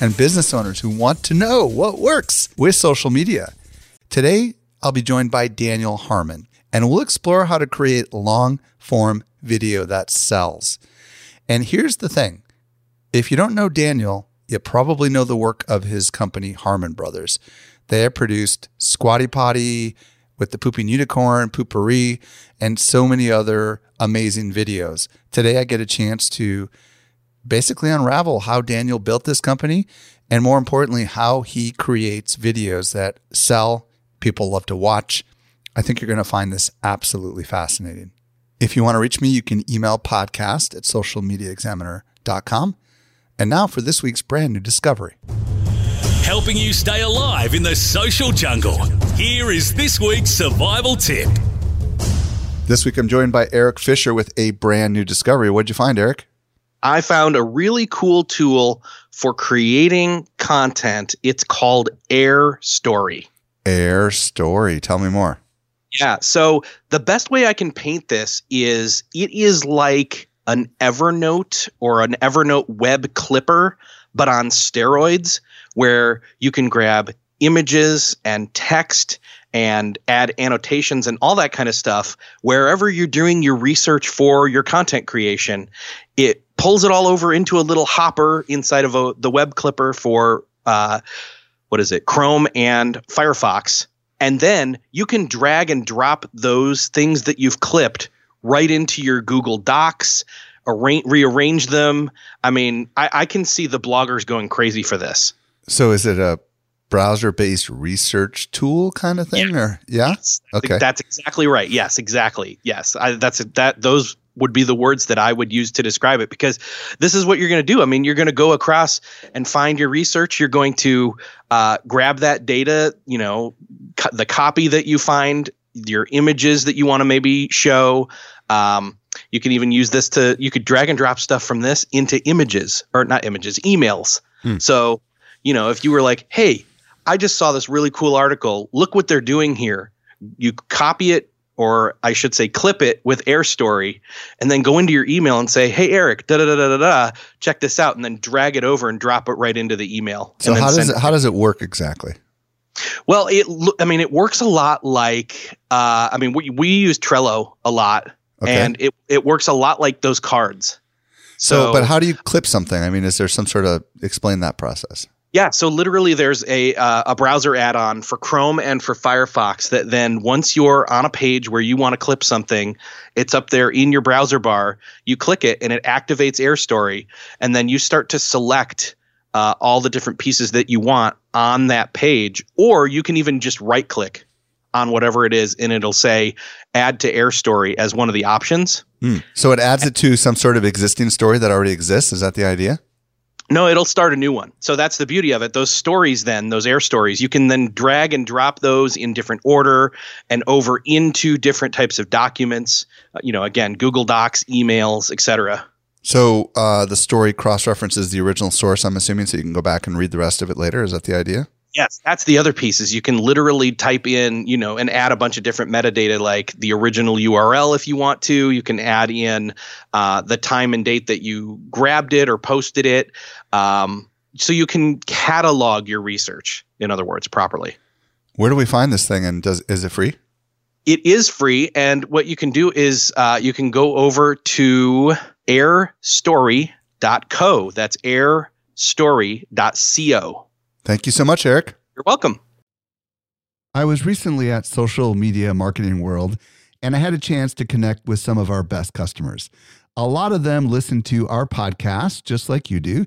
and business owners who want to know what works with social media. Today, I'll be joined by Daniel Harmon, and we'll explore how to create long form video that sells. And here's the thing if you don't know Daniel, you probably know the work of his company, Harmon Brothers. They have produced Squatty Potty with the Pooping Unicorn, Poo-Pourri, and so many other amazing videos. Today, I get a chance to basically unravel how Daniel built this company and more importantly, how he creates videos that sell, people love to watch. I think you're going to find this absolutely fascinating. If you want to reach me, you can email podcast at socialmediaexaminer.com. And now for this week's brand new discovery. Helping you stay alive in the social jungle. Here is this week's survival tip. This week I'm joined by Eric Fisher with a brand new discovery. What'd you find, Eric? I found a really cool tool for creating content. It's called AirStory. Air Story. Tell me more. Yeah. So the best way I can paint this is it is like an Evernote or an Evernote web clipper, but on steroids, where you can grab images and text and add annotations and all that kind of stuff wherever you're doing your research for your content creation. It pulls it all over into a little hopper inside of a, the web clipper for uh, what is it, Chrome and Firefox. And then you can drag and drop those things that you've clipped right into your Google Docs, arrange, rearrange them. I mean, I, I can see the bloggers going crazy for this. So is it a browser based research tool kind of thing Yeah. or yeah? Okay. that's exactly right. Yes, exactly. Yes, I, that's that. Those would be the words that I would use to describe it because this is what you're going to do. I mean, you're going to go across and find your research. You're going to uh, grab that data. You know, co- the copy that you find, your images that you want to maybe show. Um, you can even use this to. You could drag and drop stuff from this into images or not images, emails. Hmm. So, you know, if you were like, "Hey, I just saw this really cool article. Look what they're doing here." You copy it, or I should say, clip it with AirStory, and then go into your email and say, "Hey, Eric, da da da da da da, check this out," and then drag it over and drop it right into the email. So how does it how does it work exactly? well, it. I mean, it works a lot like. Uh, I mean, we we use Trello a lot, Okay. and it it works a lot like those cards. so, but how do you clip something? I mean, is there some sort of explain that process? Yeah, so literally, there's a uh, a browser add-on for Chrome and for Firefox that then once you're on a page where you want to clip something, it's up there in your browser bar. You click it and it activates AirStory, and then you start to select uh, all the different pieces that you want on that page, or you can even just right-click on whatever it is, and it'll say "Add to AirStory" as one of the options. Hmm. So it adds it to some sort of existing story that already exists. Is that the idea? No, it'll start a new one. So that's the beauty of it. Those stories, then, those air stories, you can then drag and drop those in different order and over into different types of documents. Uh, you know, again, Google Docs, emails, etc. So uh, the story cross references the original source. I'm assuming, so you can go back and read the rest of it later. Is that the idea? Yes, that's the other piece is you can literally type in, you know, and add a bunch of different metadata like the original URL if you want to. You can add in uh, the time and date that you grabbed it or posted it. Um, so you can catalog your research, in other words, properly. Where do we find this thing, and does is it free? it is free and what you can do is uh, you can go over to airstory.co that's airstory.co Thank you so much, Eric. you're welcome I was recently at Social Media Marketing World and I had a chance to connect with some of our best customers. A lot of them listen to our podcast just like you do.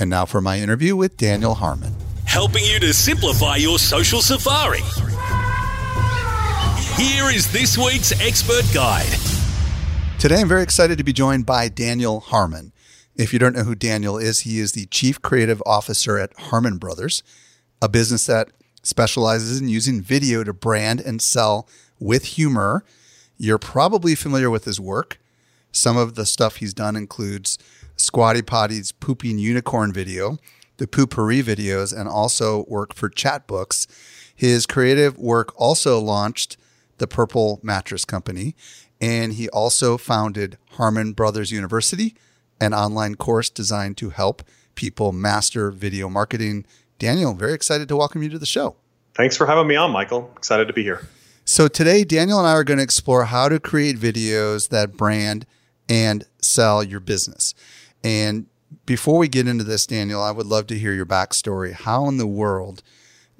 And now for my interview with Daniel Harmon. Helping you to simplify your social safari. Here is this week's expert guide. Today, I'm very excited to be joined by Daniel Harmon. If you don't know who Daniel is, he is the Chief Creative Officer at Harmon Brothers, a business that specializes in using video to brand and sell with humor. You're probably familiar with his work. Some of the stuff he's done includes Squatty Potty's Pooping Unicorn video, the Poo-Pourri videos, and also work for Chatbooks. His creative work also launched the Purple Mattress Company, and he also founded Harmon Brothers University, an online course designed to help people master video marketing, Daniel, very excited to welcome you to the show. Thanks for having me on, Michael. Excited to be here. So, today, Daniel and I are going to explore how to create videos that brand and sell your business. And before we get into this, Daniel, I would love to hear your backstory. How in the world,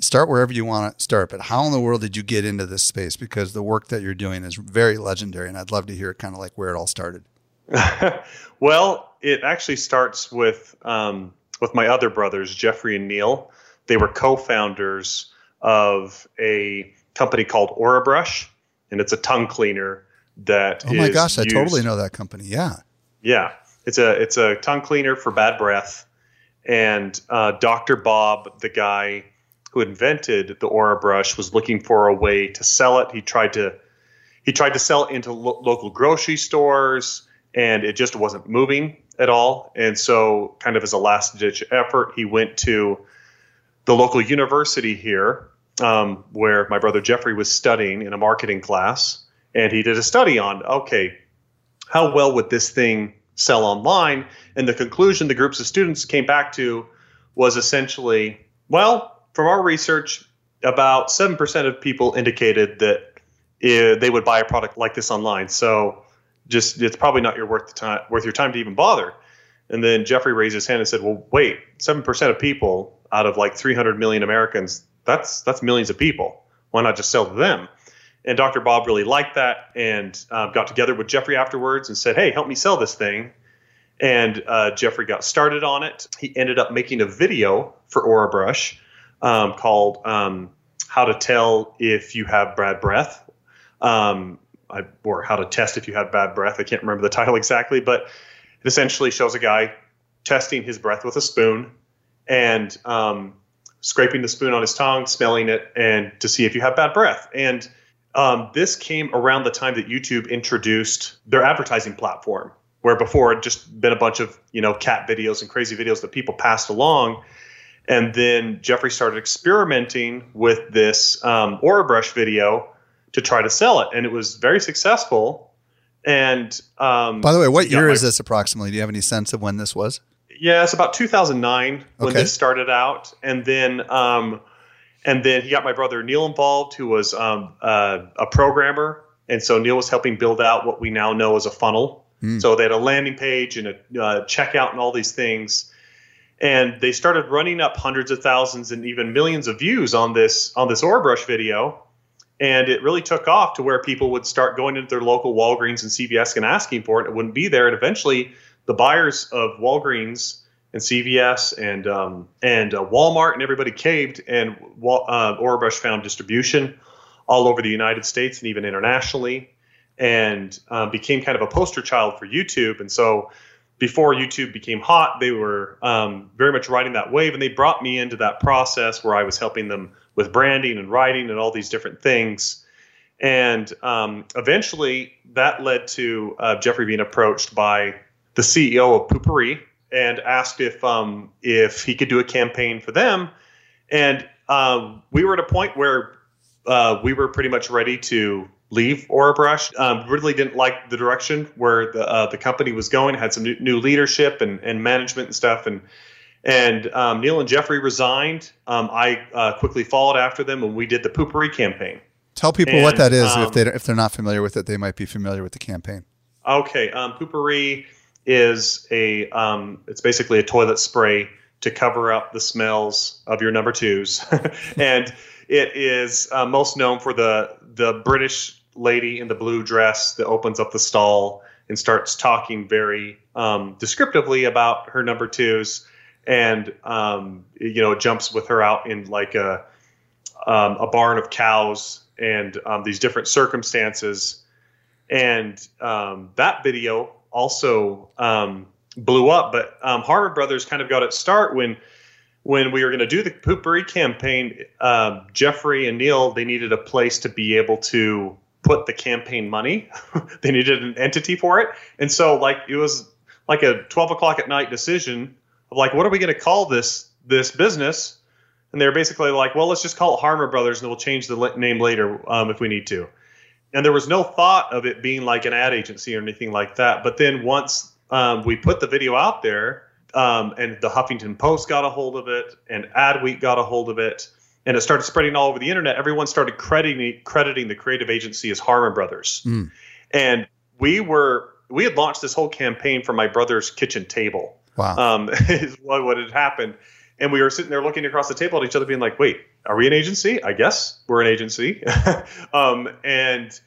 start wherever you want to start, but how in the world did you get into this space? Because the work that you're doing is very legendary, and I'd love to hear kind of like where it all started. well, it actually starts with um, with my other brothers, Jeffrey and Neil. They were co-founders of a company called Orabrush, and it's a tongue cleaner that. Oh my gosh, used, I totally know that company. Yeah. Yeah, it's a it's a tongue cleaner for bad breath, and uh, Dr. Bob, the guy who invented the Orabrush, was looking for a way to sell it. He tried to he tried to sell it into lo- local grocery stores, and it just wasn't moving at all. And so, kind of as a last ditch effort, he went to the local university here, um, where my brother Jeffrey was studying in a marketing class. And he did a study on okay, how well would this thing sell online? And the conclusion the groups of students came back to was essentially well, from our research, about 7% of people indicated that uh, they would buy a product like this online. So just it's probably not your worth the time worth your time to even bother. And then Jeffrey raised his hand and said, "Well, wait, seven percent of people out of like 300 million Americans, that's that's millions of people. Why not just sell to them?" And Dr. Bob really liked that and uh, got together with Jeffrey afterwards and said, "Hey, help me sell this thing." And uh, Jeffrey got started on it. He ended up making a video for Orabrush um, called um, "How to Tell If You Have Bad Breath." Um, I, or how to test if you Have bad breath. I can't remember the title exactly, but it essentially shows a guy testing his breath with a spoon and um, scraping the spoon on his tongue, smelling it, and to see if you have bad breath. And um, this came around the time that YouTube introduced their advertising platform, where before it just been a bunch of you know cat videos and crazy videos that people passed along. And then Jeffrey started experimenting with this um, brush video to try to sell it, and it was very successful. And um, by the way, what year my, is this approximately? Do you have any sense of when this was? Yeah, it's about 2009 when okay. this started out, and then um, and then he got my brother Neil involved, who was um, uh, a programmer, and so Neil was helping build out what we now know as a funnel. Mm. So they had a landing page and a uh, checkout and all these things, and they started running up hundreds of thousands and even millions of views on this on this Orabrush video and it really took off to where people would start going into their local Walgreens and CVS and asking for it. It wouldn't be there. And eventually, the buyers of Walgreens and CVS and um, and uh, Walmart and everybody caved, and uh, Orabrush found distribution all over the United States and even internationally, and uh, became kind of a poster child for YouTube. And so, before YouTube became hot, they were um, very much riding that wave, and they brought me into that process where I was helping them with branding and writing and all these different things. And um, eventually, that led to uh, Jeffrey being approached by the CEO of Poo-Pourri, and asked if um, if he could do a campaign for them. And um, we were at a point where uh, we were pretty much ready to leave Orabrush. Um, really didn't like the direction where the uh, the company was going. Had some new, new, leadership and, and management and stuff. And and um, Neil and Jeffrey resigned. Um, I uh, quickly followed after them, and we did the Poo-Pourri campaign. Tell people and, what that is if they if they're not familiar with it. They might be familiar with the campaign. Okay, um, Poo-Pourri is a um, it's basically a toilet spray to cover up the smells of your number twos, and it is uh, most known for the the British lady in the blue dress that opens up the stall and starts talking very um, descriptively about her number twos, and um, you know jumps with her out in like a um, a barn of cows and um, these different circumstances, and um, that video also um, blew up. But um, Harmon Brothers kind of got its start when when we were going to do the Poo-Pourri campaign. Uh, Jeffrey and Neil they needed a place to be able to put the campaign money. they needed an entity for it, and so like it was like a twelve o'clock at night decision of like what are we going to call this this business. And they're basically like, well, let's just call it Harmon Brothers, and we'll change the name later um, if we need to and there was no thought of it being like an ad agency or anything like that. But then once um, we put the video out there, um, and the Huffington Post got a hold of it, and Adweek got a hold of it, and it started spreading all over the internet. Everyone started crediting crediting the creative agency as Harmon Brothers, mm. and we were we had launched this whole campaign from my brother's kitchen table. Wow, um, is what, what had happened, and we were sitting there looking across the table at each other, being like, "Wait, are we an agency? I guess we're an agency. um, and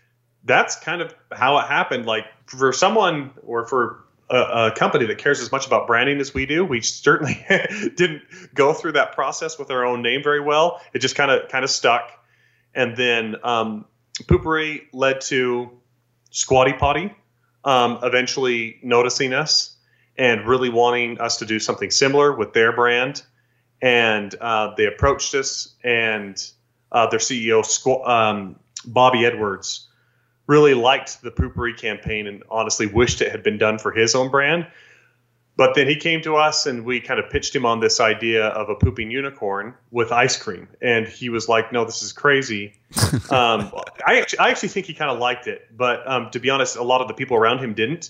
that's kind of how it happened. Like for someone or for a, a, company that cares as much about branding as we do, we certainly didn't go through that process with our own name very well. It just kind of kind of stuck. And then um, Poo-Pourri led to Squatty Potty um, eventually noticing us and really wanting us to do something similar with their brand and uh, they approached us, and uh, their CEO um, Bobby Edwards really liked the Poo-Pourri campaign and honestly wished it had been done for his own brand. But then he came to us and we kind of pitched him on this idea of a pooping unicorn with ice cream. And he was like, no, this is crazy. um, I, actually, I actually think he kind of liked it. But um, to be honest, a lot of the people around him didn't.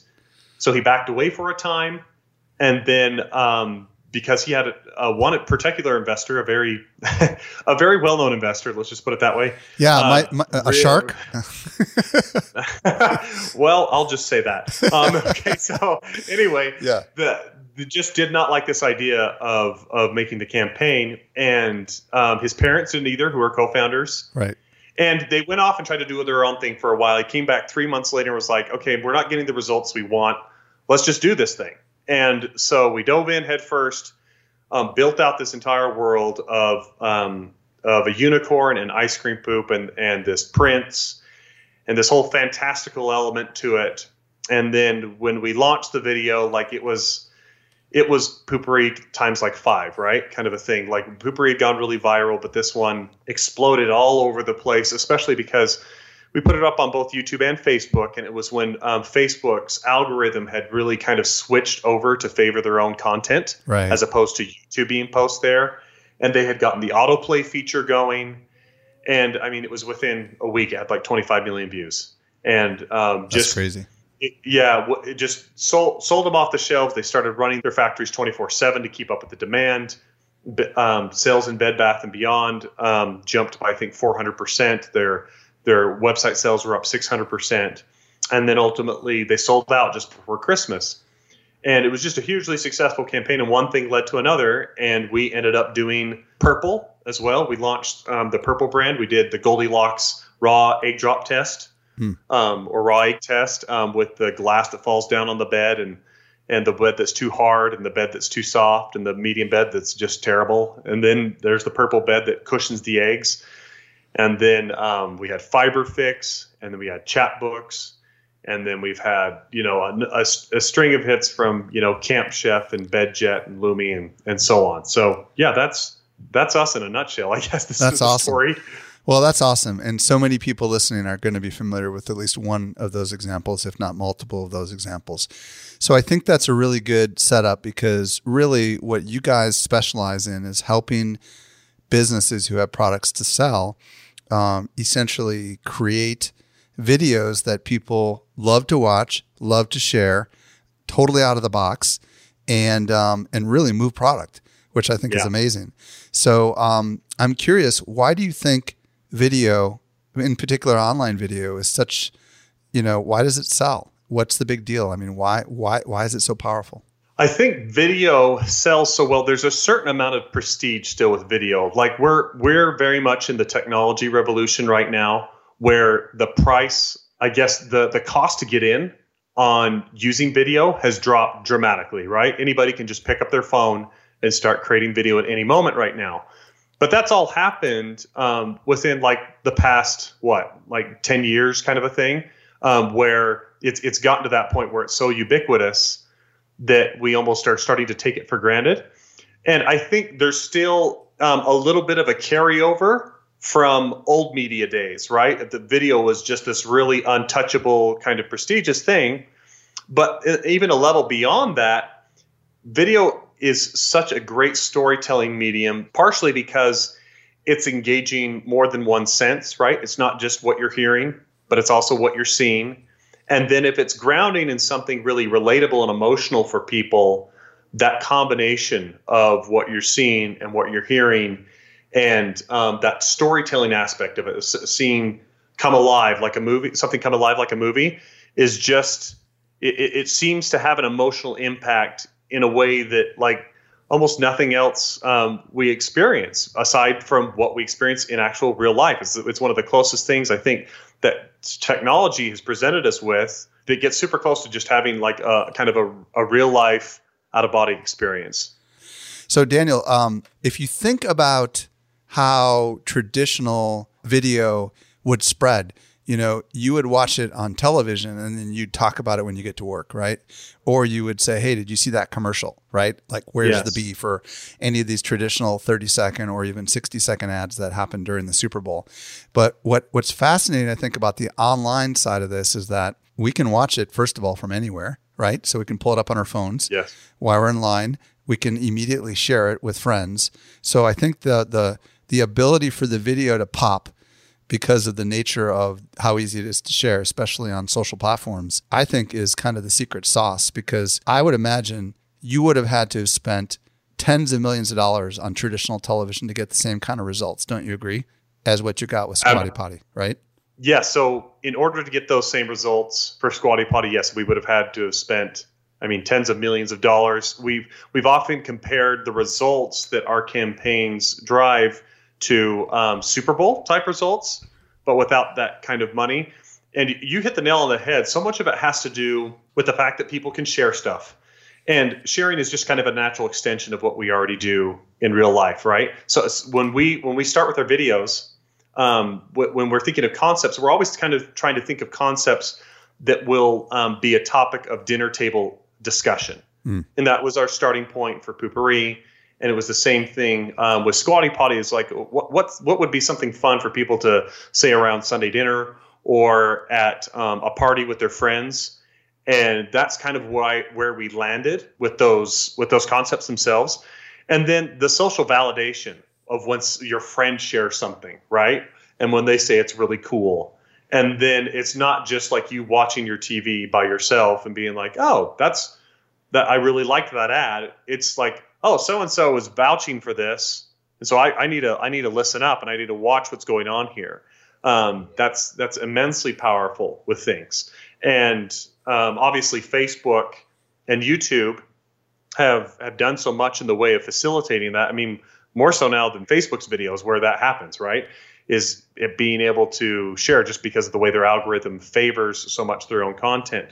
So he backed away for a time. And then um, because he had a, a, one particular investor, a very a very well known investor. Let's just put it that way. Yeah, uh, my, my, a shark. well, I'll just say that. Um, okay, so anyway, yeah, the, the, just did not like this idea of of making the campaign, and um, his parents didn't either, who are co-founders. Right. And they went off and tried to do their own thing for a while. He came back three months later and was like, "Okay, we're not getting the results we want. Let's just do this thing." And so we dove in headfirst, um, built out this entire world of um, of a unicorn and ice cream poop and and this prince and this whole fantastical element to it. And then when we launched the video, like it was it was Poo-Pourri times like five, right? Kind of a thing. Like Poo-Pourri had gone really viral, but this one exploded all over the place, especially because we put it up on both YouTube and Facebook, and it was when um, Facebook's algorithm had really kind of switched over to favor their own content right. as opposed to YouTube being post there, and they had gotten the autoplay feature going, and I mean it was within a week it had like 25 million views, and um, just crazy. It, yeah, it just sold sold them off the shelves. They started running their factories 24 seven to keep up with the demand. Um, sales in Bed Bath and Beyond um, jumped by I think 400 percent. Their their website sales were up 600%. And then ultimately they sold out just before Christmas. And it was just a hugely successful campaign, and one thing led to another. And we ended up doing purple as well. We launched um, the purple brand. We did the Goldilocks raw egg drop test, hmm. um, or raw egg test um, with the glass that falls down on the bed and and the bed that's too hard and the bed that's too soft and the medium bed that's just terrible. And then there's the purple bed that cushions the eggs. And then um, we had Fiber Fix, and then we had Chatbooks, and then we've had you know a, a, a, string of hits from you know Camp Chef and BedJet and Lumi and and so on. So yeah, that's that's us in a nutshell. I guess this that's is awesome. story. Well, that's awesome. And so many people listening are going to be familiar with at least one of those examples, if not multiple of those examples. So I think that's a really good setup because really what you guys specialize in is helping businesses who have products to sell um, essentially create videos that people love to watch, love to share, totally out of the box, and um, and really move product, which I think yeah. is amazing. So um, I'm curious, why do you think video, in particular online video, is such, you know, why does it sell? What's the big deal? I mean, why why why is it so powerful? I think video sells so well. There's a certain amount of prestige still with video. Like we're we're very much in the technology revolution right now, where the price, I guess, the the cost to get in on using video has dropped dramatically. Right? Anybody can just pick up their phone and start creating video at any moment right now. But that's all happened um, within like the past what, like ten years, kind of a thing, um, where it's it's gotten to that point where it's so ubiquitous that we almost are starting to take it for granted. And I think there's still um, a little bit of a carryover from old media days, right? The video was just this really untouchable kind of prestigious thing. But even a level beyond that, video is such a great storytelling medium, partially because it's engaging more than one sense, right? It's not just what you're hearing, but it's also what you're seeing. And then if it's grounding in something really relatable and emotional for people, that combination of what you're seeing and what you're hearing and um, that storytelling aspect of it, seeing come alive like a movie, something come alive like a movie, is just, it, it seems to have an emotional impact in a way that like almost nothing else um, we experience aside from what we experience in actual real life. It's, it's one of the closest things I think that technology has presented us with that gets super close to just having like a kind of a, a real life out of body experience. So, Daniel, um, if you think about how traditional video would spread, you know, you would watch it on television and then you'd talk about it when you get to work, right? Or you would say, Hey, did you see that commercial? Right? Like, where's yes. the B for any of these traditional 30 second or even 60 second ads that happen during the Super Bowl? But what, what's fascinating, I think, about the online side of this is that we can watch it, first of all, from anywhere, right? So we can pull it up on our phones yes. while we're in line. We can immediately share it with friends. So I think the, the, the ability for the video to pop because of the nature of how easy it is to share, especially on social platforms, I think is kind of the secret sauce because I would imagine you would have had to have spent tens of millions of dollars on traditional television to get the same kind of results. Don't you agree? As what you got with Squatty Potty, right? Yeah. So in order to get those same results for Squatty Potty, yes, we would have had to have spent I mean, tens of millions of dollars. We've we've often compared the results that our campaigns drive to um, Super Bowl type results, but without that kind of money. And you hit the nail on the head. So much of it has to do with the fact that people can share stuff. And sharing is just kind of a natural extension of what we already do in real life, right? So when we when we start with our videos, um, when we're thinking of concepts, we're always kind of trying to think of concepts that will um, be a topic of dinner table discussion. Mm. And that was our starting point for Poo-Pourri and it was the same thing um, with Squatty Potty. Is like what what what would be something fun for people to say around Sunday dinner or at um, a party with their friends, and that's kind of why where we landed with those with those concepts themselves, and then the social validation of once your friend shares something, right, and when they say it's really cool. And then it's not just like you watching your TV by yourself and being like, "Oh, that's that I really liked that ad." It's like, oh, so and so is vouching for this, and so I, I, need to I need to listen up and I need to watch what's going on here. Um, that's that's immensely powerful with things, and um, obviously Facebook and YouTube have have done so much in the way of facilitating that. I mean, more so now than Facebook's videos where that happens, right? Is it being able to share just because of the way their algorithm favors so much their own content.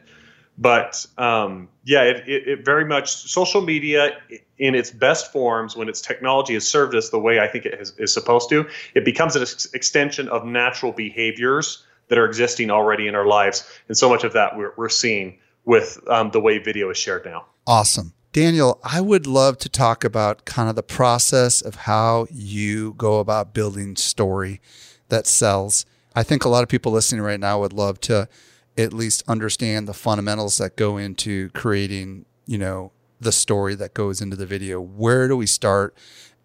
But um, yeah, it, it, it, very much social media in its best forms, when its technology has served us the way I think it is, is supposed to, it becomes an ex- extension of natural behaviors that are existing already in our lives. And so much of that we're, we're seeing with um, the way video is shared now. Awesome. Daniel, I would love to talk about kind of the process of how you go about building story that sells. I think a lot of people listening right now would love to at least understand the fundamentals that go into creating, you know, the story that goes into the video. Where do we start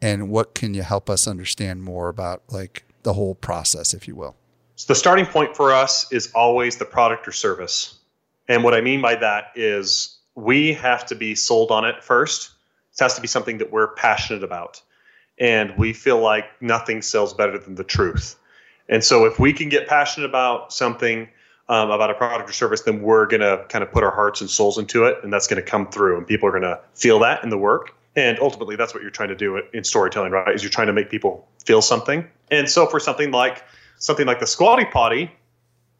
and what can you help us understand more about like the whole process, if you will? So the starting point for us is always the product or service. And what I mean by that is we have to be sold on it first. It has to be something that we're passionate about. And we feel like nothing sells better than the truth. And so if we can get passionate about something, um, about a product or service, then we're going to kind of put our hearts and souls into it. And that's going to come through. And people are going to feel that in the work. And ultimately, that's what you're trying to do in storytelling, right? Is you're trying to make people feel something. And so for something like something like the Squatty Potty,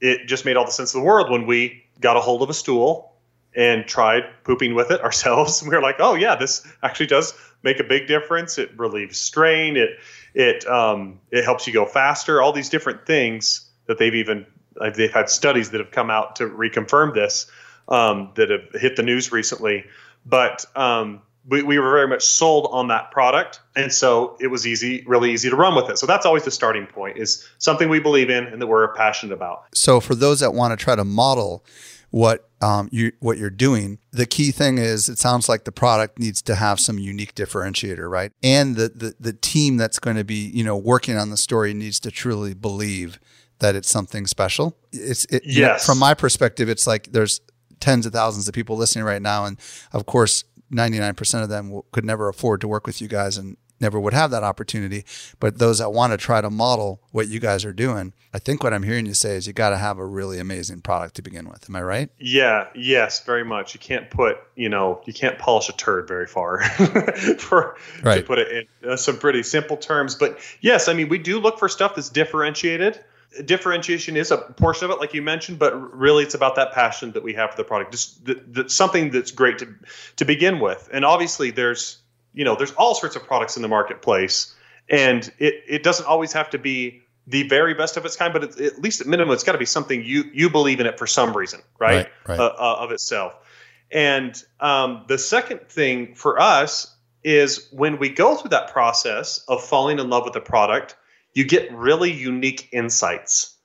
it just made all the sense of the world when we got a hold of a stool and tried pooping with it ourselves. We were like, oh yeah, this actually does make a big difference. It relieves strain. It it um, it helps you go faster. All these different things that they've even they've had studies that have come out to reconfirm this um, that have hit the news recently. But um, we, we were very much sold on that product, and so it was easy, really easy to run with it. So that's always the starting point: is something we believe in and that we're passionate about. So for those that want to try to model what um, you what you're doing. The key thing is it sounds like the product needs to have some unique differentiator, right? And the the, the team that's going to be you know working on the story needs to truly believe that it's something special. It's it, yes. You know, from my perspective, it's like there's tens of thousands of people listening right now, and of course, 99% of them could never afford to work with you guys, and never would have that opportunity. But those that want to try to model what you guys are doing, I think what I'm hearing you say is you got to have a really amazing product to begin with. Am I right? Yeah, yes, very much. You can't put, you know, you can't polish a turd very far for right. to put it in some pretty simple terms. But yes, I mean, we do look for stuff that's differentiated. Differentiation is a portion of it, like you mentioned, but really it's about that passion that we have for the product. Just the, the, something that's great to to begin with. And obviously, there's you know, there's all sorts of products in the marketplace, and it it doesn't always have to be the very best of its kind, but it, at least at minimum, it's got to be something you you believe in it for some reason, right? right, right. Uh, uh, of itself. And um, the second thing for us is when we go through that process of falling in love with the product, you get really unique insights.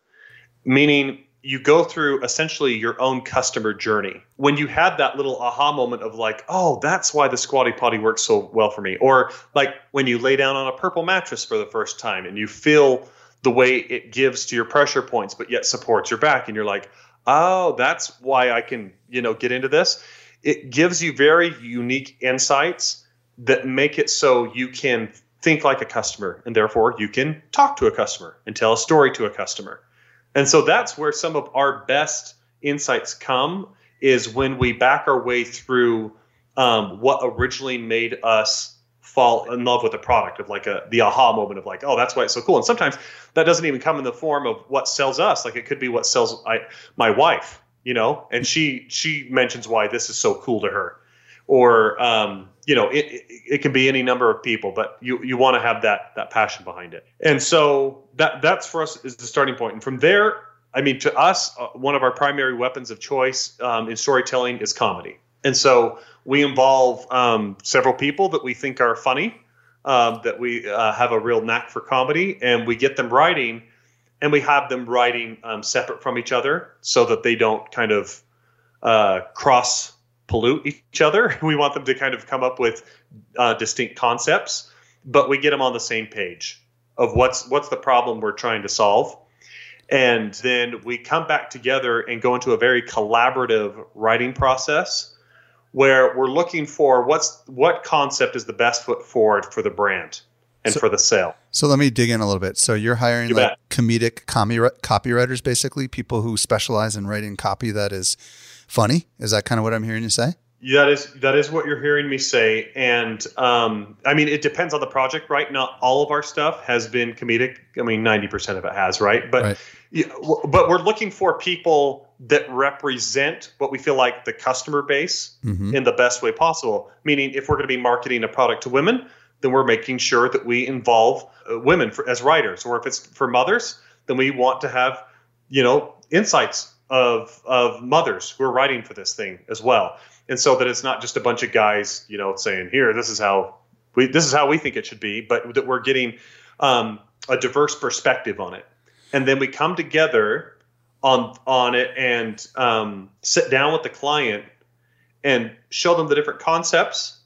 Meaning, you go through essentially your own customer journey. When you had that little aha moment of like, oh, that's why the squatty potty works so well for me. Or like when you lay down on a purple mattress for the first time and you feel the way it gives to your pressure points, but yet supports your back. And you're like, oh, that's why I can, you know, get into this. It gives you very unique insights that make it so you can think like a customer and therefore you can talk to a customer and tell a story to a customer. And so that's where some of our best insights come is when we back our way through um, what originally made us fall in love with the product of like a the aha moment of like oh that's why it's so cool. And sometimes that doesn't even come in the form of what sells us. Like it could be what sells I, my wife you know and she she mentions why this is so cool to her. Or um, you know it, it, it, can be any number of people but you you want to have that that passion behind it. And so that that's for us is the starting point. And from there i mean to us uh, one of our primary weapons of choice um, in storytelling is comedy. And so we involve um, several people that we think are funny um, that we uh, have a real knack for comedy and we get them writing and we have them writing um, separate from each other so that they don't kind of uh, cross pollute each other. We want them to kind of come up with uh, distinct concepts, but we get them on the same page of what's what's the problem we're trying to solve. And then we come back together and go into a very collaborative writing process where we're looking for what's what concept is the best foot forward for the brand and so, for the sale. So let me dig in a little bit. So you're hiring you like bet. comedic copywriters, basically people who specialize in writing copy that is funny. Is that kind of what I'm hearing you say? That is that is what you're hearing me say, and um, I mean it depends on the project, right? Not all of our stuff has been comedic. I mean, ninety percent of it has, right? But right. Yeah, but we're looking for people that represent what we feel like the customer base mm-hmm. in the best way possible. Meaning, if we're going to be marketing a product to women, then we're making sure that we involve uh, women for, as writers. Or if it's for mothers, then we want to have, you know, insights of of mothers who are writing for this thing as well. And so that it's not just a bunch of guys, you know, saying, "Here, this is how we this is how we think it should be," but that we're getting um, a diverse perspective on it. And then we come together on on it and um, sit down with the client and show them the different concepts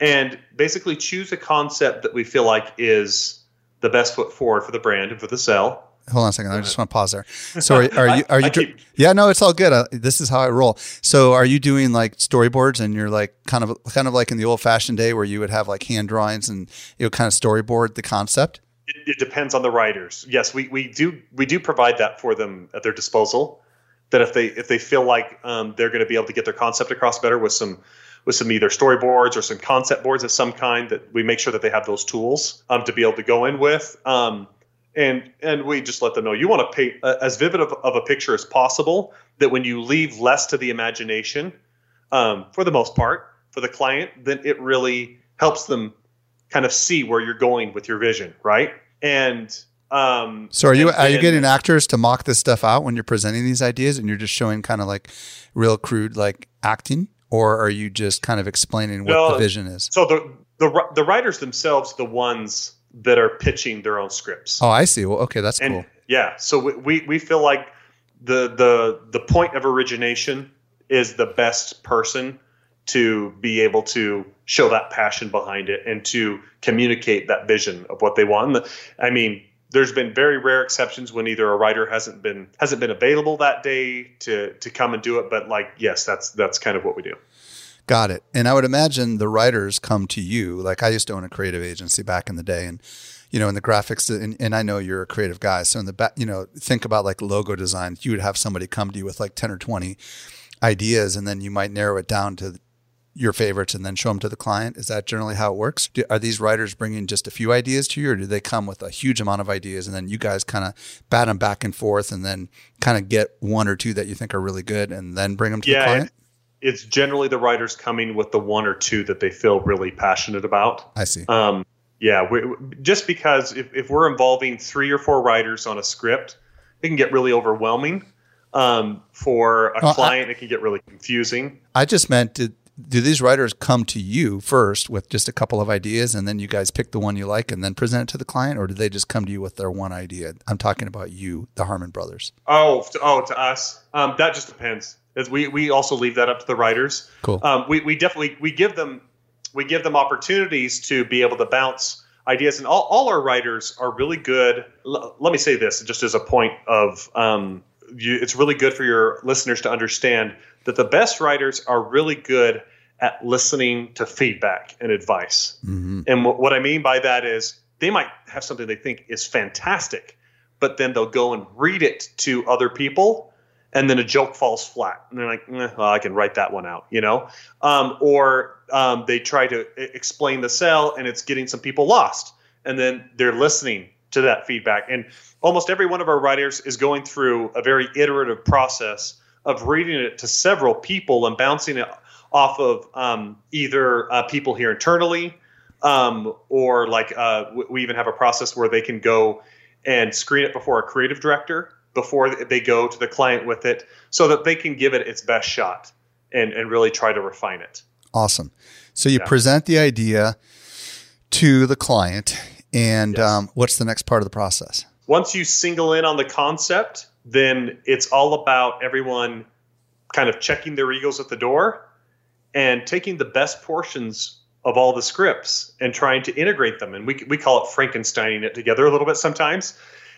and basically choose a concept that we feel like is the best foot forward for the brand and for the sell. Hold on a second. I just want to pause there. So are, are you are you keep, yeah no it's all good. Uh, this is how I roll. So are you doing like storyboards and you're like kind of kind of like in the old fashioned day where you would have like hand drawings and you know kind of storyboard the concept? It, it, depends on the writers. Yes, we, we do we do provide that for them at their disposal. That if they if they feel like um, they're going to be able to get their concept across better with some with some either storyboards or some concept boards of some kind, that we make sure that they have those tools um, to be able to go in with. Um, and and we just let them know you want to paint uh, as vivid of, of, a picture as possible. That when you leave less to the imagination, um, for the most part, for the client, then it really helps them kind of see where you're going with your vision, right? And um, so are you are you getting actors to mock this stuff out when you're presenting these ideas, and you're just showing kind of like real crude like acting, or are you just kind of explaining what the vision is? So the the the writers themselves, the ones that are pitching their own scripts. Oh, I see. Well, okay, that's and, cool. Yeah, so we, we we feel like the the the point of origination is the best person to be able to show that passion behind it and to communicate that vision of what they want. I mean, there's been very rare exceptions when either a writer hasn't been hasn't been available that day to to come and do it, but like yes, that's that's kind of what we do. Got it. And I would imagine the writers come to you. Like I used to own a creative agency back in the day and you know, in the graphics, and, and, I know you're a creative guy. So in the back, you know, think about like logo design. You would have somebody come to you with like 10 or 20 ideas, and then you might narrow it down to your favorites and then show them to the client? Is that generally how it works? Do, are these writers bringing just a few ideas to you, or do they come with a huge amount of ideas and then you guys kind of bat them back and forth and then kind of get one or two that you think are really good and then bring them to yeah, the client? It's generally the writers coming with the one or two that they feel really passionate about. I see. Um, yeah, just because if, if we're involving three or four writers on a script, it can get really overwhelming. Um, for a well, client, I, it can get really confusing. I just meant, did, do these writers come to you first with just a couple of ideas and then you guys pick the one you like and then present it to the client or do they just come to you with their one idea i'm talking about you the harmon brothers oh to, oh to us um, that just depends we, we also leave that up to the writers cool um, we, we definitely we give them we give them opportunities to be able to bounce ideas and all, all our writers are really good L- let me say this just as a point of um, you, it's really good for your listeners to understand that the best writers are really good at listening to feedback and advice. Mm-hmm. And w- what I mean by that is they might have something they think is fantastic, but then they'll go and read it to other people, and then a joke falls flat, and they're like, eh, well, "I can write that one out," you know. Um, or um, they try to explain the sell, and it's getting some people lost, and then they're listening to that feedback. And almost every one of our writers is going through a very iterative process of reading it to several people and bouncing it off of um, either uh, people here internally um, or like uh, we even have a process where they can go and screen it before a creative director before they go to the client with it so that they can give it its best shot and, and really try to refine it. Awesome. So you yeah. present the idea to the client, and yes. um, what's the next part of the process? Once you single in on the concept, then it's all about everyone kind of checking their egos at the door and taking the best portions of all the scripts and trying to integrate them. And we, we call it Frankensteining it together a little bit sometimes.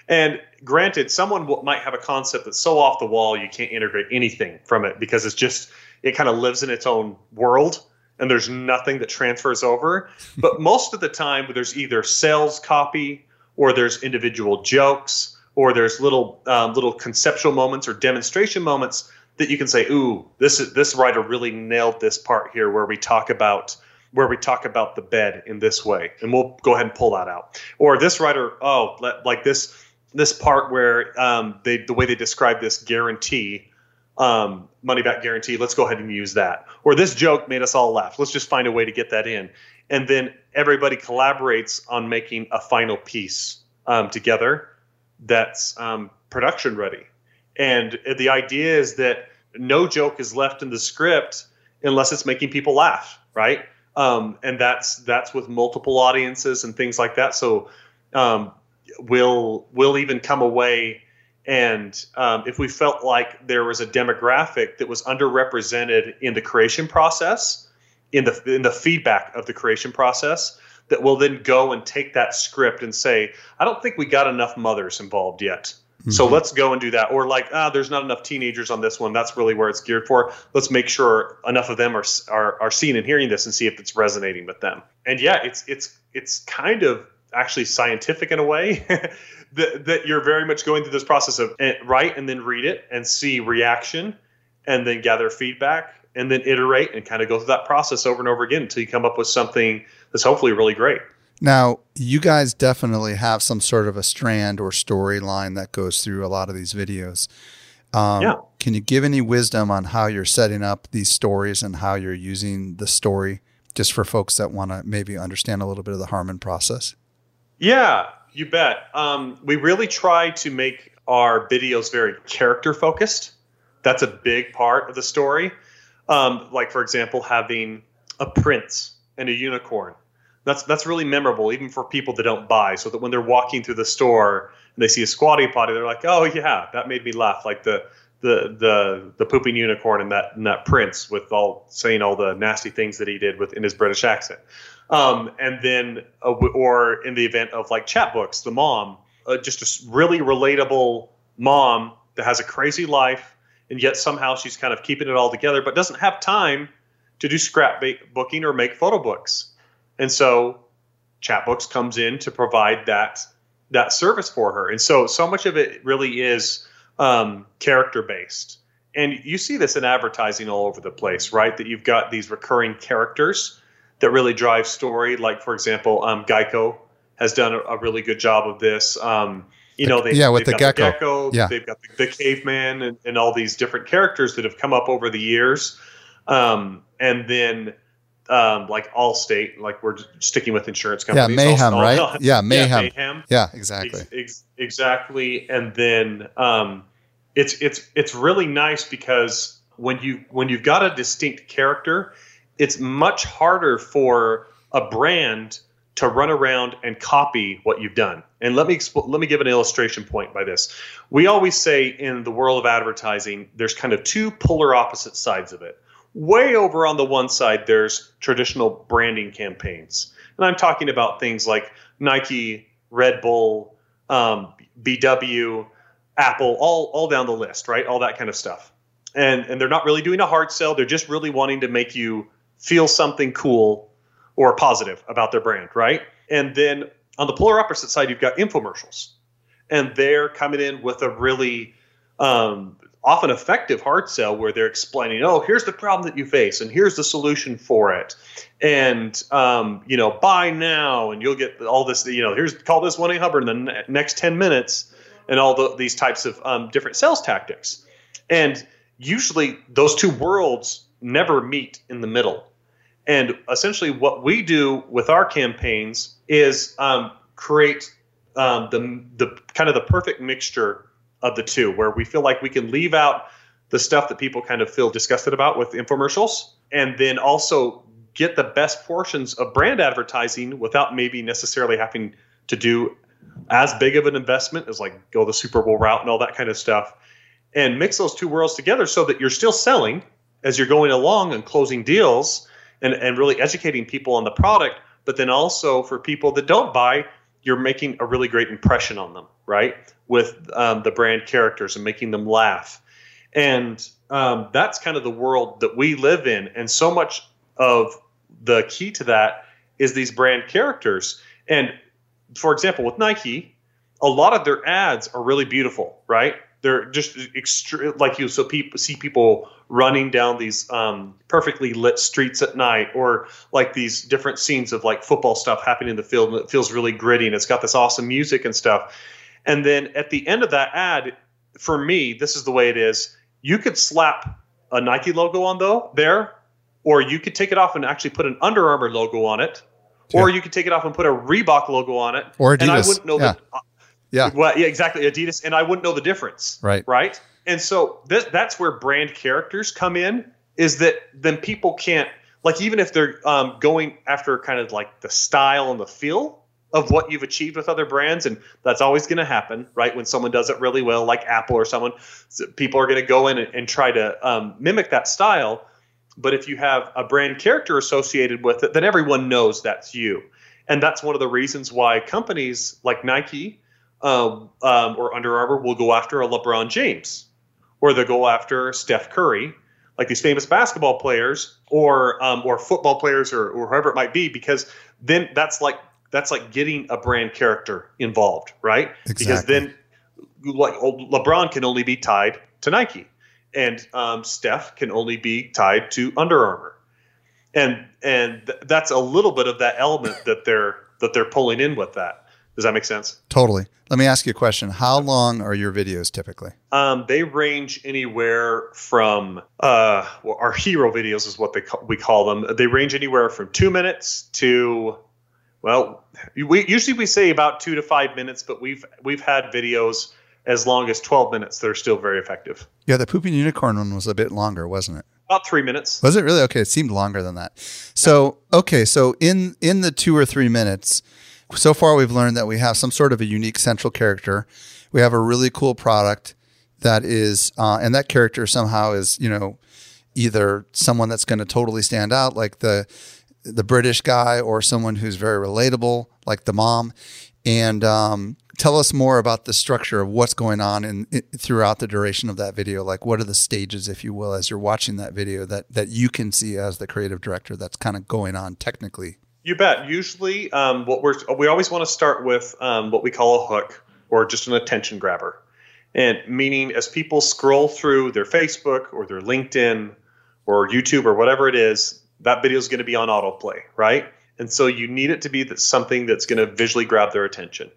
And granted, someone might have a concept that's so off the wall you can't integrate anything from it because it's just, it kind of lives in its own world and there's nothing that transfers over. but most of the time, there's either sales copy or there's individual jokes or there's little um, little conceptual moments or demonstration moments that you can say, "Ooh, this is this writer really nailed this part here where we talk about where we talk about the bed in this way," and we'll go ahead and pull that out. Or this writer, oh, like this this part where um, they the way they describe this guarantee um, money back guarantee. Let's go ahead and use that. Or this joke made us all laugh. Let's just find a way to get that in. And then everybody collaborates on making a final piece um, together that's um, production ready. And the idea is that no joke is left in the script unless it's making people laugh, right? Um, and that's that's with multiple audiences and things like that. So um, we'll we'll even come away and um, if we felt like there was a demographic that was underrepresented in the creation process, in the in the feedback of the creation process, that will then go and take that script and say, I don't think we got enough mothers involved yet. Mm-hmm. So let's go and do that. Or like, ah, there's not enough teenagers on this one. That's really where it's geared for. Let's make sure enough of them are are, are seeing and hearing this and see if it's resonating with them. And yeah, it's it's it's kind of actually scientific in a way that, that you're very much going through this process of eh, write and then read it and see reaction and then gather feedback and then iterate and kind of go through that process over and over again until you come up with something that's hopefully really great. Now, you guys definitely have some sort of a strand or storyline that goes through a lot of these videos. Um, yeah. Can you give any wisdom on how you're setting up these stories and how you're using the story just for folks that want to maybe understand a little bit of the Harmon process? Yeah, you bet. Um, we really try to make our videos very character focused. That's a big part of the story. Um, like, for example, having a prince and a unicorn. That's that's really memorable, even for people that don't buy. So that when they're walking through the store and they see a squatty potty, they're like, "Oh yeah, that made me laugh." Like the the the the pooping unicorn and that and that prince with all saying all the nasty things that he did with in his British accent. Um, and then, uh, or in the event of like Chatbooks, the mom, uh, just a really relatable mom that has a crazy life, and yet somehow she's kind of keeping it all together, but doesn't have time to do scrapbooking or make photo books. And so, Chatbooks comes in to provide that that service for her. And so, so much of it really is um, character based. And you see this in advertising all over the place, right? That you've got these recurring characters that really drive story. Like for example, um, Geico has done a, a, really good job of this. Um, you know, they, yeah, with the gecko. the gecko, yeah. they've got the, the caveman and, and, all these different characters that have come up over the years. Um, and then um, like Allstate, like we're sticking with insurance companies. Yeah, mayhem, right? Yeah, mayhem. Yeah, mayhem. Yeah, exactly. Ex- ex- exactly. And then um, it's it's it's really nice because when you when you've got a distinct character it's much harder for a brand to run around and copy what you've done. And let me expl- let me give an illustration point by this. We always say in the world of advertising, there's kind of two polar opposite sides of it. Way over on the one side, there's traditional branding campaigns, and I'm talking about things like Nike, Red Bull, um, BMW, Apple, all all down the list, right? All that kind of stuff. And and they're not really doing a hard sell. They're just really wanting to make you feel something cool or positive about their brand, right? And then on the polar opposite side, you've got infomercials, and they're coming in with a really um, often effective hard sell where they're explaining, oh, here's the problem that you face, and here's the solution for it, and um, you know, buy now, and you'll get all this. You know, here's call this one eight hundred in the next ten minutes, and all the, these types of um, different sales tactics, and usually those two worlds never meet in the middle. And essentially, what we do with our campaigns is um, create um, the the kind of the perfect mixture of the two, where we feel like we can leave out the stuff that people kind of feel disgusted about with infomercials, and then also get the best portions of brand advertising without maybe necessarily having to do as big of an investment as like go the Super Bowl route and all that kind of stuff, and mix those two worlds together so that you're still selling as you're going along and closing deals and, and really educating people on the product. But then also for people that don't buy, you're making a really great impression on them, right? With um, the brand characters and making them laugh. And um, that's kind of the world that we live in. And so much of the key to that is these brand characters. And for example, with Nike, a lot of their ads are really beautiful, right? They're just extre- like you. So people see people running down these um, perfectly lit streets at night, or like these different scenes of like football stuff happening in the field, and it feels really gritty, and it's got this awesome music and stuff. And then at the end of that ad, for me, this is the way it is. you could slap a Nike logo on though there, or you could take it off and actually put an Under Armour logo on it, or you could take it off and put a Reebok logo on it, Or and I Adidas. wouldn't know Yeah. the Yeah. well, yeah, exactly, Adidas, and I wouldn't know the difference, Right. Right, and so th- that's where brand characters come in. Is that then people can't like even if they're um, going after kind of like the style and the feel of what you've achieved with other brands, and that's always going to happen, right? When someone does it really well, like Apple or someone, people are going to go in and, and try to um, mimic that style. But if you have a brand character associated with it, then everyone knows that's you. And that's one of the reasons why companies like Nike um, um, or Under Armour will go after a LeBron James, or they'll go after Steph Curry, like these famous basketball players, or um, or football players, or, or whoever it might be, because then that's like that's like getting a brand character involved, right? Exactly. Because then, like LeBron can only be tied to Nike, and um, Steph can only be tied to Under Armour, and and th- that's a little bit of that element that they're that they're pulling in with that. Does that make sense? Totally. Let me ask you a question. How long are your videos typically? Um, they range anywhere from uh, well, our hero videos is what they call, we call them. They range anywhere from two minutes to well, we usually we say about two to five minutes, but we've we've had videos as long as twelve minutes that are still very effective. Yeah, the pooping unicorn one was a bit longer, wasn't it? About three minutes. Was it really? Okay, it seemed longer than that. So, okay, so in in the 2 or 3 minutes, so far we've learned that we have some sort of a unique central character. We have a really cool product that is uh, and that character somehow is, you know, either someone that's going to totally stand out like the the British guy or someone who's very relatable like the mom and um, tell us more about the structure of what's going on in, i throughout the duration of that video. Like, what are the stages, if you will, as you're watching that video that that you can see as the creative director that's kind of going on technically. You bet. Usually, um, what we're we always want to start with um, what we call a hook or just an attention grabber, and meaning as people scroll through their Facebook or their LinkedIn or YouTube or whatever it is, that video is going to be on autoplay, right? And so you need it to be that something that's going to visually grab their attention.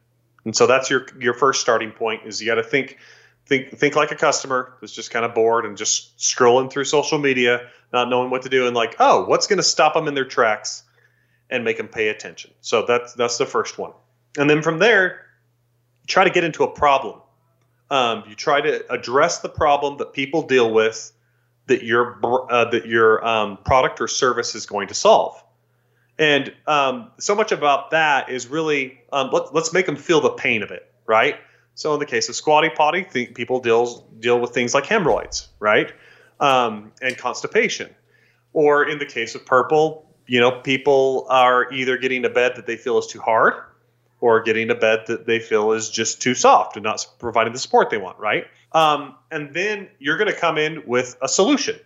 And so that's your your first starting point is you got to think think think like a customer that's just kind of bored and just scrolling through social media, not knowing what to do, and like, oh, what's going to stop them in their tracks and make them pay attention. So that's that's the first one. And then from there, try to get into a problem. Um, you try to address the problem that people deal with that your uh, that your um, product or service is going to solve. And um, so much about that is really um, let, let's make them feel the pain of it, right? So in the case of Squatty Potty, think people deals deal with things like hemorrhoids, right, um, and constipation. Or in the case of Purple, you know, people are either getting a bed that they feel is too hard, or getting a bed that they feel is just too soft and not providing the support they want, right? Um, and then you're going to come in with a solution.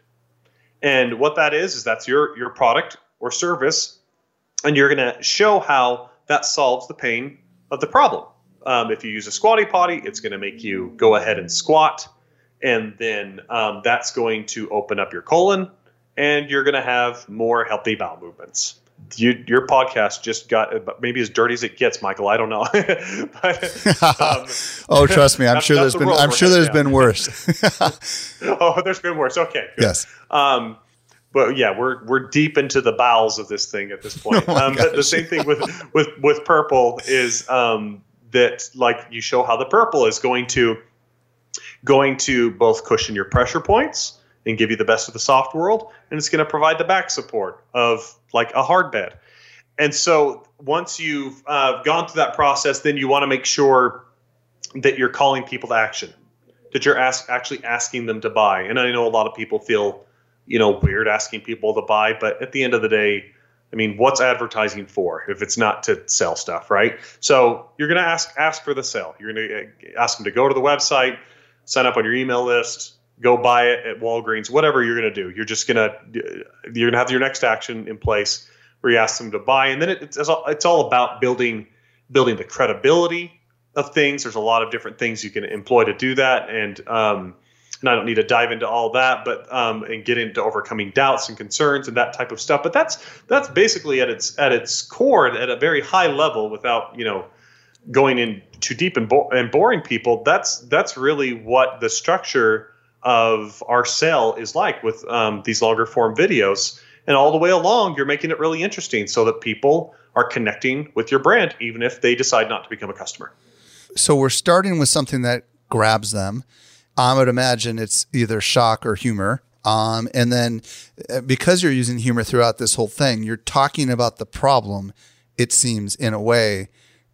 And what that is is that's your your product or service and you're going to show how that solves the pain of the problem. Um, if you use a squatty potty, it's going to make you go ahead and squat, and then um, that's going to open up your colon, and you're going to have more healthy bowel movements. You, your podcast just got maybe as dirty as it gets, Michael. I don't know, but, um, oh, trust me, I'm sure there's the been I'm sure there's down. been worse. oh, there's been worse. Okay, good. yes. Um, but yeah, we're we're deep into the bowels of this thing at this point. Oh um, but the same thing with with with purple is um, that like you show how the purple is going to going to both cushion your pressure points and give you the best of the soft world, and it's going to provide the back support of like a hard bed. And so once you've uh, gone through that process, then you want to make sure that you're calling people to action, that you're ask, actually asking them to buy. And I know a lot of people feel, you know, weird asking people to buy, but at the end of the day, I mean, what's advertising for if it's not to sell stuff, right? So you're going to ask ask for the sale. You're going to ask them to go to the website, sign up on your email list, go buy it at Walgreens, whatever you're going to do. You're just going to you're going to have your next action in place where you ask them to buy, and then it, it's all, it's all about building building the credibility of things. There's a lot of different things you can employ to do that, and um, and I don't need to dive into all that, but um, and get into overcoming doubts and concerns and that type of stuff. But that's that's basically at its at its core at a very high level, without you know going in too deep and, bo- and boring people. That's that's really what the structure of our sale is like with um, these longer form videos. And all the way along, you're making it really interesting so that people are connecting with your brand, even if they decide not to become a customer. So we're starting with something that grabs them. I would imagine it's either shock or humor. Um, and then uh, because you're using humor throughout this whole thing, you're talking about the problem, it seems, in a way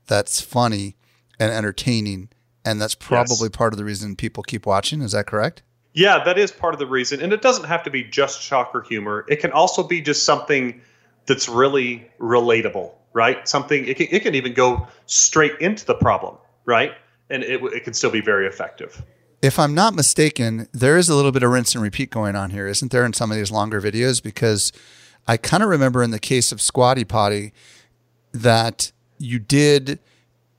that's funny and entertaining. And that's probably yes. part of the reason people keep watching. Is that correct? Yeah, that is part of the reason. And it doesn't have to be just shock or humor, it can also be just something that's really relatable, right? Something, it can, it can even go straight into the problem, right? And it, it can still be very effective if I'm not mistaken, there is a little bit of rinse and repeat going on here, isn't there, in some of these longer videos? Because I kind of remember in the case of Squatty Potty that you did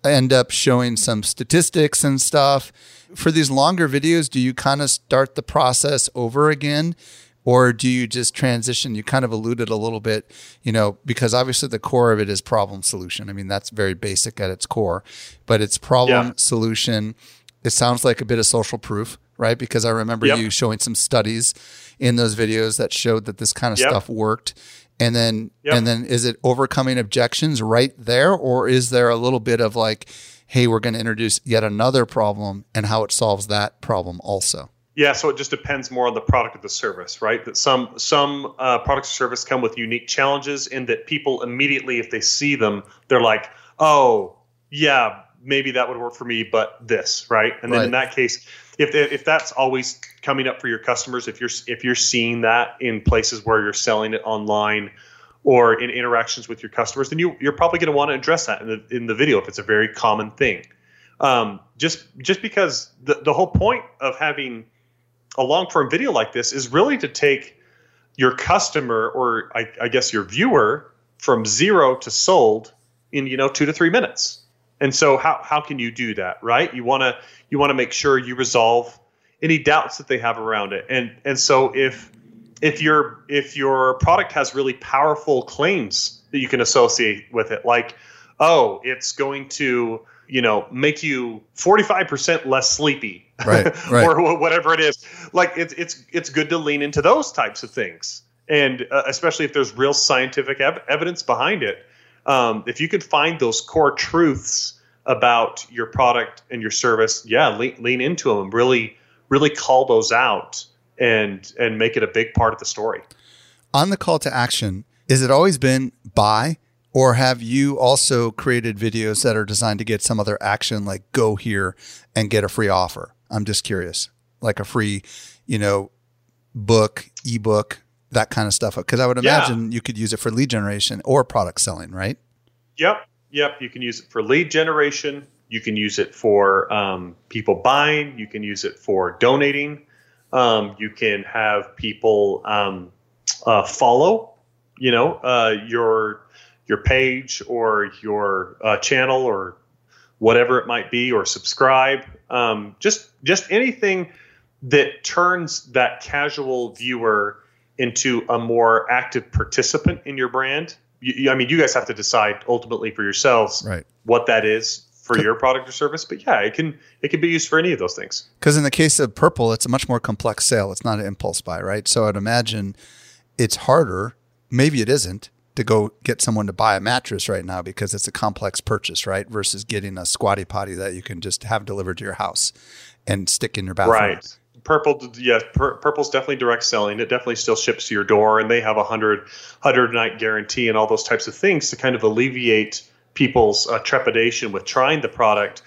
end up showing some statistics and stuff. For these longer videos, do you kind of start the process over again? Or do you just transition? You kind of alluded a little bit, you know, because obviously the core of it is problem solution. I mean, that's very basic at its core, but it's problem yeah. solution it sounds like a bit of social proof, right? Because I remember yep. you showing some studies in those videos that showed that this kind of yep. stuff worked. And then yep. and then is it overcoming objections right there or is there a little bit of like hey, we're going to introduce yet another problem and how it solves that problem also? Yeah, so it just depends more on the product or the service, right? That some some uh, products or service come with unique challenges in that people immediately, if they see them, they're like, "Oh, yeah, maybe that would work for me, but this, right? And then right. in that case, if if that's always coming up for your customers, if you're if you're seeing that in places where you're selling it online or in interactions with your customers, then you you're probably going to want to address that in the in the video if it's a very common thing. Um, just just because the the whole point of having a long form video like this is really to take your customer or I, I guess your viewer from zero to sold in you know two to three minutes and so how how can you do that, right? You want to you want to make sure you resolve any doubts that they have around it. And and so if if your if your product has really powerful claims that you can associate with it like oh, it's going to, you know, make you 45% less sleepy right, right. or whatever it is. Like it's it's it's good to lean into those types of things. And uh, especially if there's real scientific ev- evidence behind it um, if you could find those core truths about your product and your service, yeah, lean, lean into them and really, really call those out and and make it a big part of the story. On the call to action, is it always been buy, or have you also created videos that are designed to get some other action, like go here and get a free offer? I'm just curious, like a free, you know, book, ebook, that kind of stuff? Because I would imagine yeah. you could use it for lead generation or product selling, right? Yep. Yep. You can use it for lead generation. You can use it for um, people buying. You can use it for donating. Um, you can have people um, uh, follow, you know, uh, your your page or your uh, channel or whatever it might be, or subscribe. Um, just just anything that turns that casual viewer into a more active participant in your brand. You, I mean, you guys have to decide ultimately for yourselves right. what that is for your product or service. But yeah, it can it can be used for any of those things. Because in the case of purple, it's a much more complex sale. It's not an impulse buy, right? So I'd imagine it's harder. Maybe it isn't to go get someone to buy a mattress right now because it's a complex purchase, right? Versus getting a squatty potty that you can just have delivered to your house and stick in your bathroom. Right purple yeah pur- purple's definitely direct selling it definitely still ships to your door and they have a hundred hundred night guarantee and all those types of things to kind of alleviate people's uh, trepidation with trying the product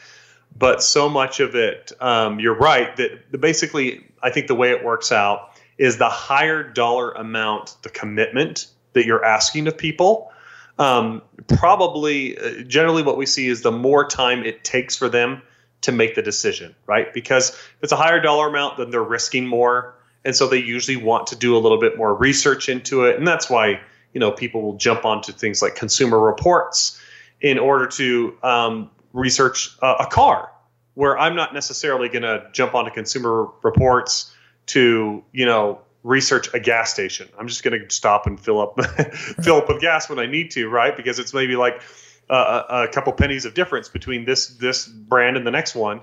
but so much of it um, you're right that basically i think the way it works out is the higher dollar amount the commitment that you're asking of people um, probably uh, generally what we see is the more time it takes for them to make the decision, right? Because if it's a higher dollar amount, then they're risking more. And so they usually want to do a little bit more research into it. And that's why, you know, people will jump onto things like consumer reports in order to um, research uh, a car, where I'm not necessarily going to jump onto consumer reports to, you know, research a gas station. I'm just going to stop and fill up fill up with gas when I need to, right? Because it's maybe like uh, a, couple pennies of difference between this this brand and the next one.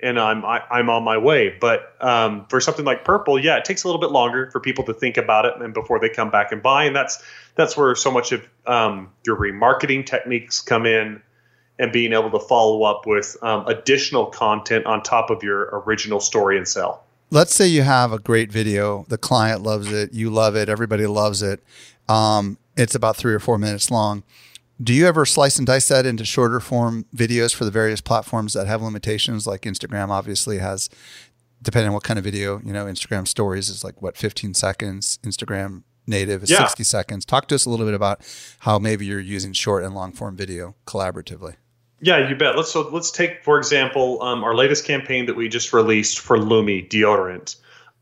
And I'm I, am i am on my way. But um, for something like purple, yeah, it takes a little bit longer for people to think about it and before they come back and buy, and that's that's where so much of um, your remarketing techniques come in, and being able to follow up with um, additional content on top of your original story and sell. Let's say you have a great video, the client loves it, you love it, everybody loves it. Um, it's about three or four minutes long do you ever slice and dice that into shorter form videos for the various platforms that have limitations? Like Instagram obviously has, depending on what kind of video, you know, Instagram stories is like what, 15 seconds, Instagram native is yeah. 60 seconds. Talk to us a little bit about how maybe you're using short and long form video collaboratively. Yeah, you bet. Let's so let's take for example um, our latest campaign that we just released for Lumi deodorant.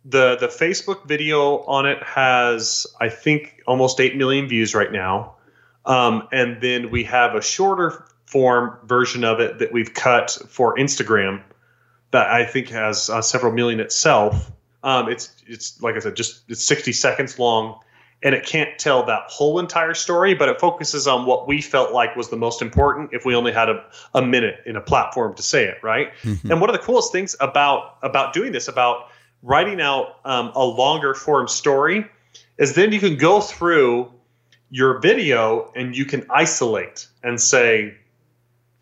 The the Facebook video on it has I think almost eight million views right now. Um, and then we have a shorter form version of it that we've cut for Instagram that I think has uh, several million itself. Um, it's it's like I said, just it's 60 seconds long, and it can't tell that whole entire story, but it focuses on what we felt like was the most important. If we only had a, a minute in a platform to say it, right? Mm-hmm. And one of the coolest things about about doing this, about writing out um, a longer form story, is then you can go through your video and you can isolate and say,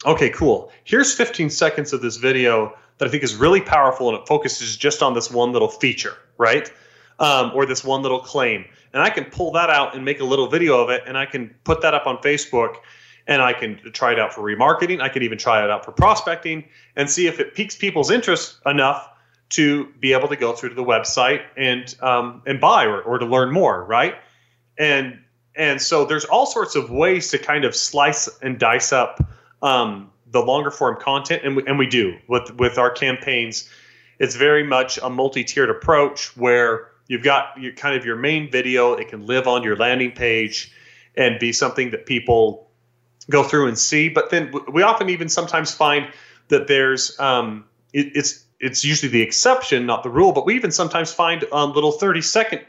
okay, cool. Here's 15 seconds of this video that I think is really powerful and it focuses just on this one little feature, right? Um, or this one little claim. And I can pull that out and make a little video of it and I can put that up on Facebook and I can try it out for remarketing. I can even try it out for prospecting and see if it piques people's interest enough to be able to go through to the website and um, and buy or, or to learn more, right? And and so there's all sorts of ways to kind of slice and dice up um, the longer form content, and we, and we do with with our campaigns. It's very much a multi-tiered approach where you've got your kind of your main video. It can live on your landing page and be something that people go through and see. But then we often even sometimes find that there's um, it, it's it's usually the exception, not the rule. But we even sometimes find um, little 30 second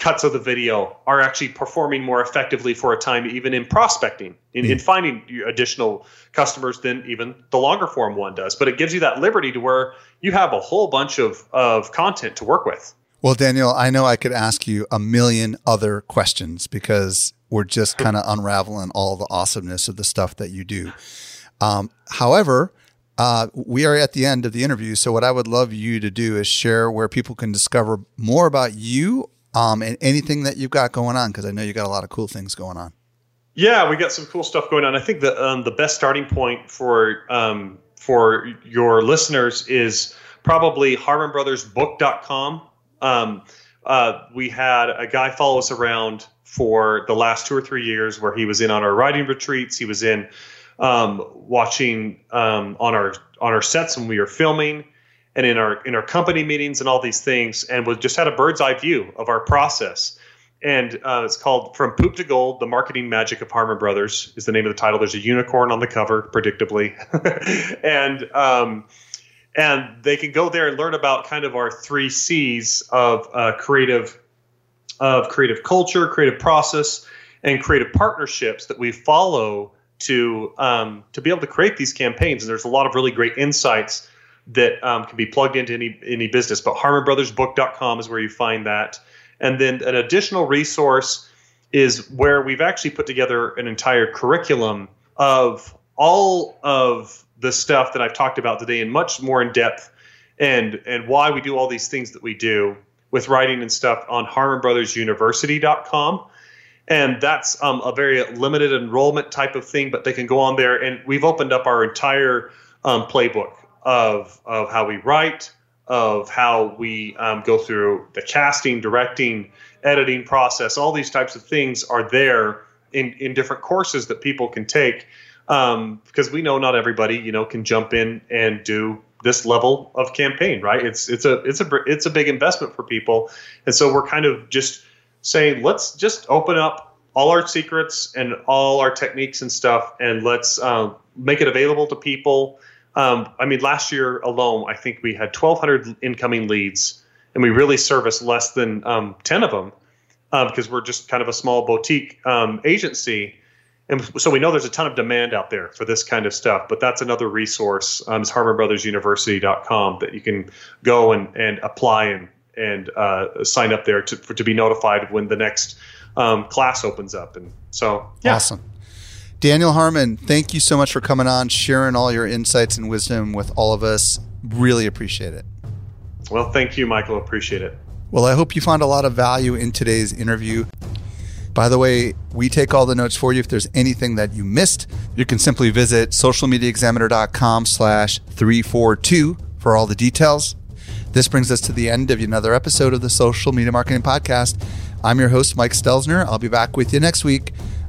cuts of the video are actually performing more effectively for a time, even in prospecting, in, in finding additional customers than even the longer form one does. But it gives you that liberty to where you have a whole bunch of, of content to work with. Well, Daniel, I know I could ask you a million other questions because we're just kind of unraveling all the awesomeness of the stuff that you do. Um, however, uh, we are at the end of the interview. So, what I would love you to do is share where people can discover more about you um, and anything that you've got going on because I know you got a lot of cool things going on. Yeah, we got some cool stuff going on. I think the um, the best starting point for um, for your listeners is probably harmonbrothersbook.com. Um, uh, we had a guy follow us around for the last two or three years where he was in on our writing retreats. He was in um, watching um, on our on our sets when we were filming and in our in our company meetings and all these things, and we just had a bird's eye view of our process. And uh, it's called From Poop to Gold: The Marketing Magic of Harmon Brothers is the name of the title. There's a unicorn on the cover, predictably, and um, and they can go there and learn about kind of our three C's of uh, creative of creative culture, creative process, and creative partnerships that we follow to um, to be able to create these campaigns. And there's a lot of really great insights that um, can be plugged into any any business. But HarmonBrothersBook.com is where you find that. And then an additional resource is where we've actually put together an entire curriculum of all of the stuff that I've talked about today and much more in depth and and why we do all these things that we do with writing and stuff on harmonbrothersuniversity.com and that's um, a very limited enrollment type of thing but they can go on there and we've opened up our entire um, playbook of of how we write, of how we um, go through the casting, directing, editing process. All these types of things are there in in different courses that people can take um, because we know not everybody you know can jump in and do this level of campaign right it's it's a it's a it's a big investment for people and so we're kind of just saying let's just open up all our secrets and all our techniques and stuff and let's uh, make it available to people um, I mean, last year alone, I think we had 1,200 incoming leads, and we really serviced less than um, 10 of them because we're just kind of a small boutique um, agency. and so we know there's a ton of demand out there for this kind of stuff. But that's another resource. Um, is HarmonBrothersUniversity.com that you can go and and apply and and uh, sign up there to for, to be notified when the next um, class opens up. And so, yeah. awesome. Daniel Harmon, thank you so much for coming on, sharing all your insights and wisdom with all of us. Really appreciate it. Well, thank you, Michael. Appreciate it. Well, I hope you found a lot of value in today's interview. By the way, we take all the notes for you. If there's anything that you missed, you can simply visit socialmediaexaminer.com slash 342 for all the details. This brings us to the end of another episode of the Social Media Marketing Podcast. I'm your host, Mike Stelzner. I'll be back with you next week.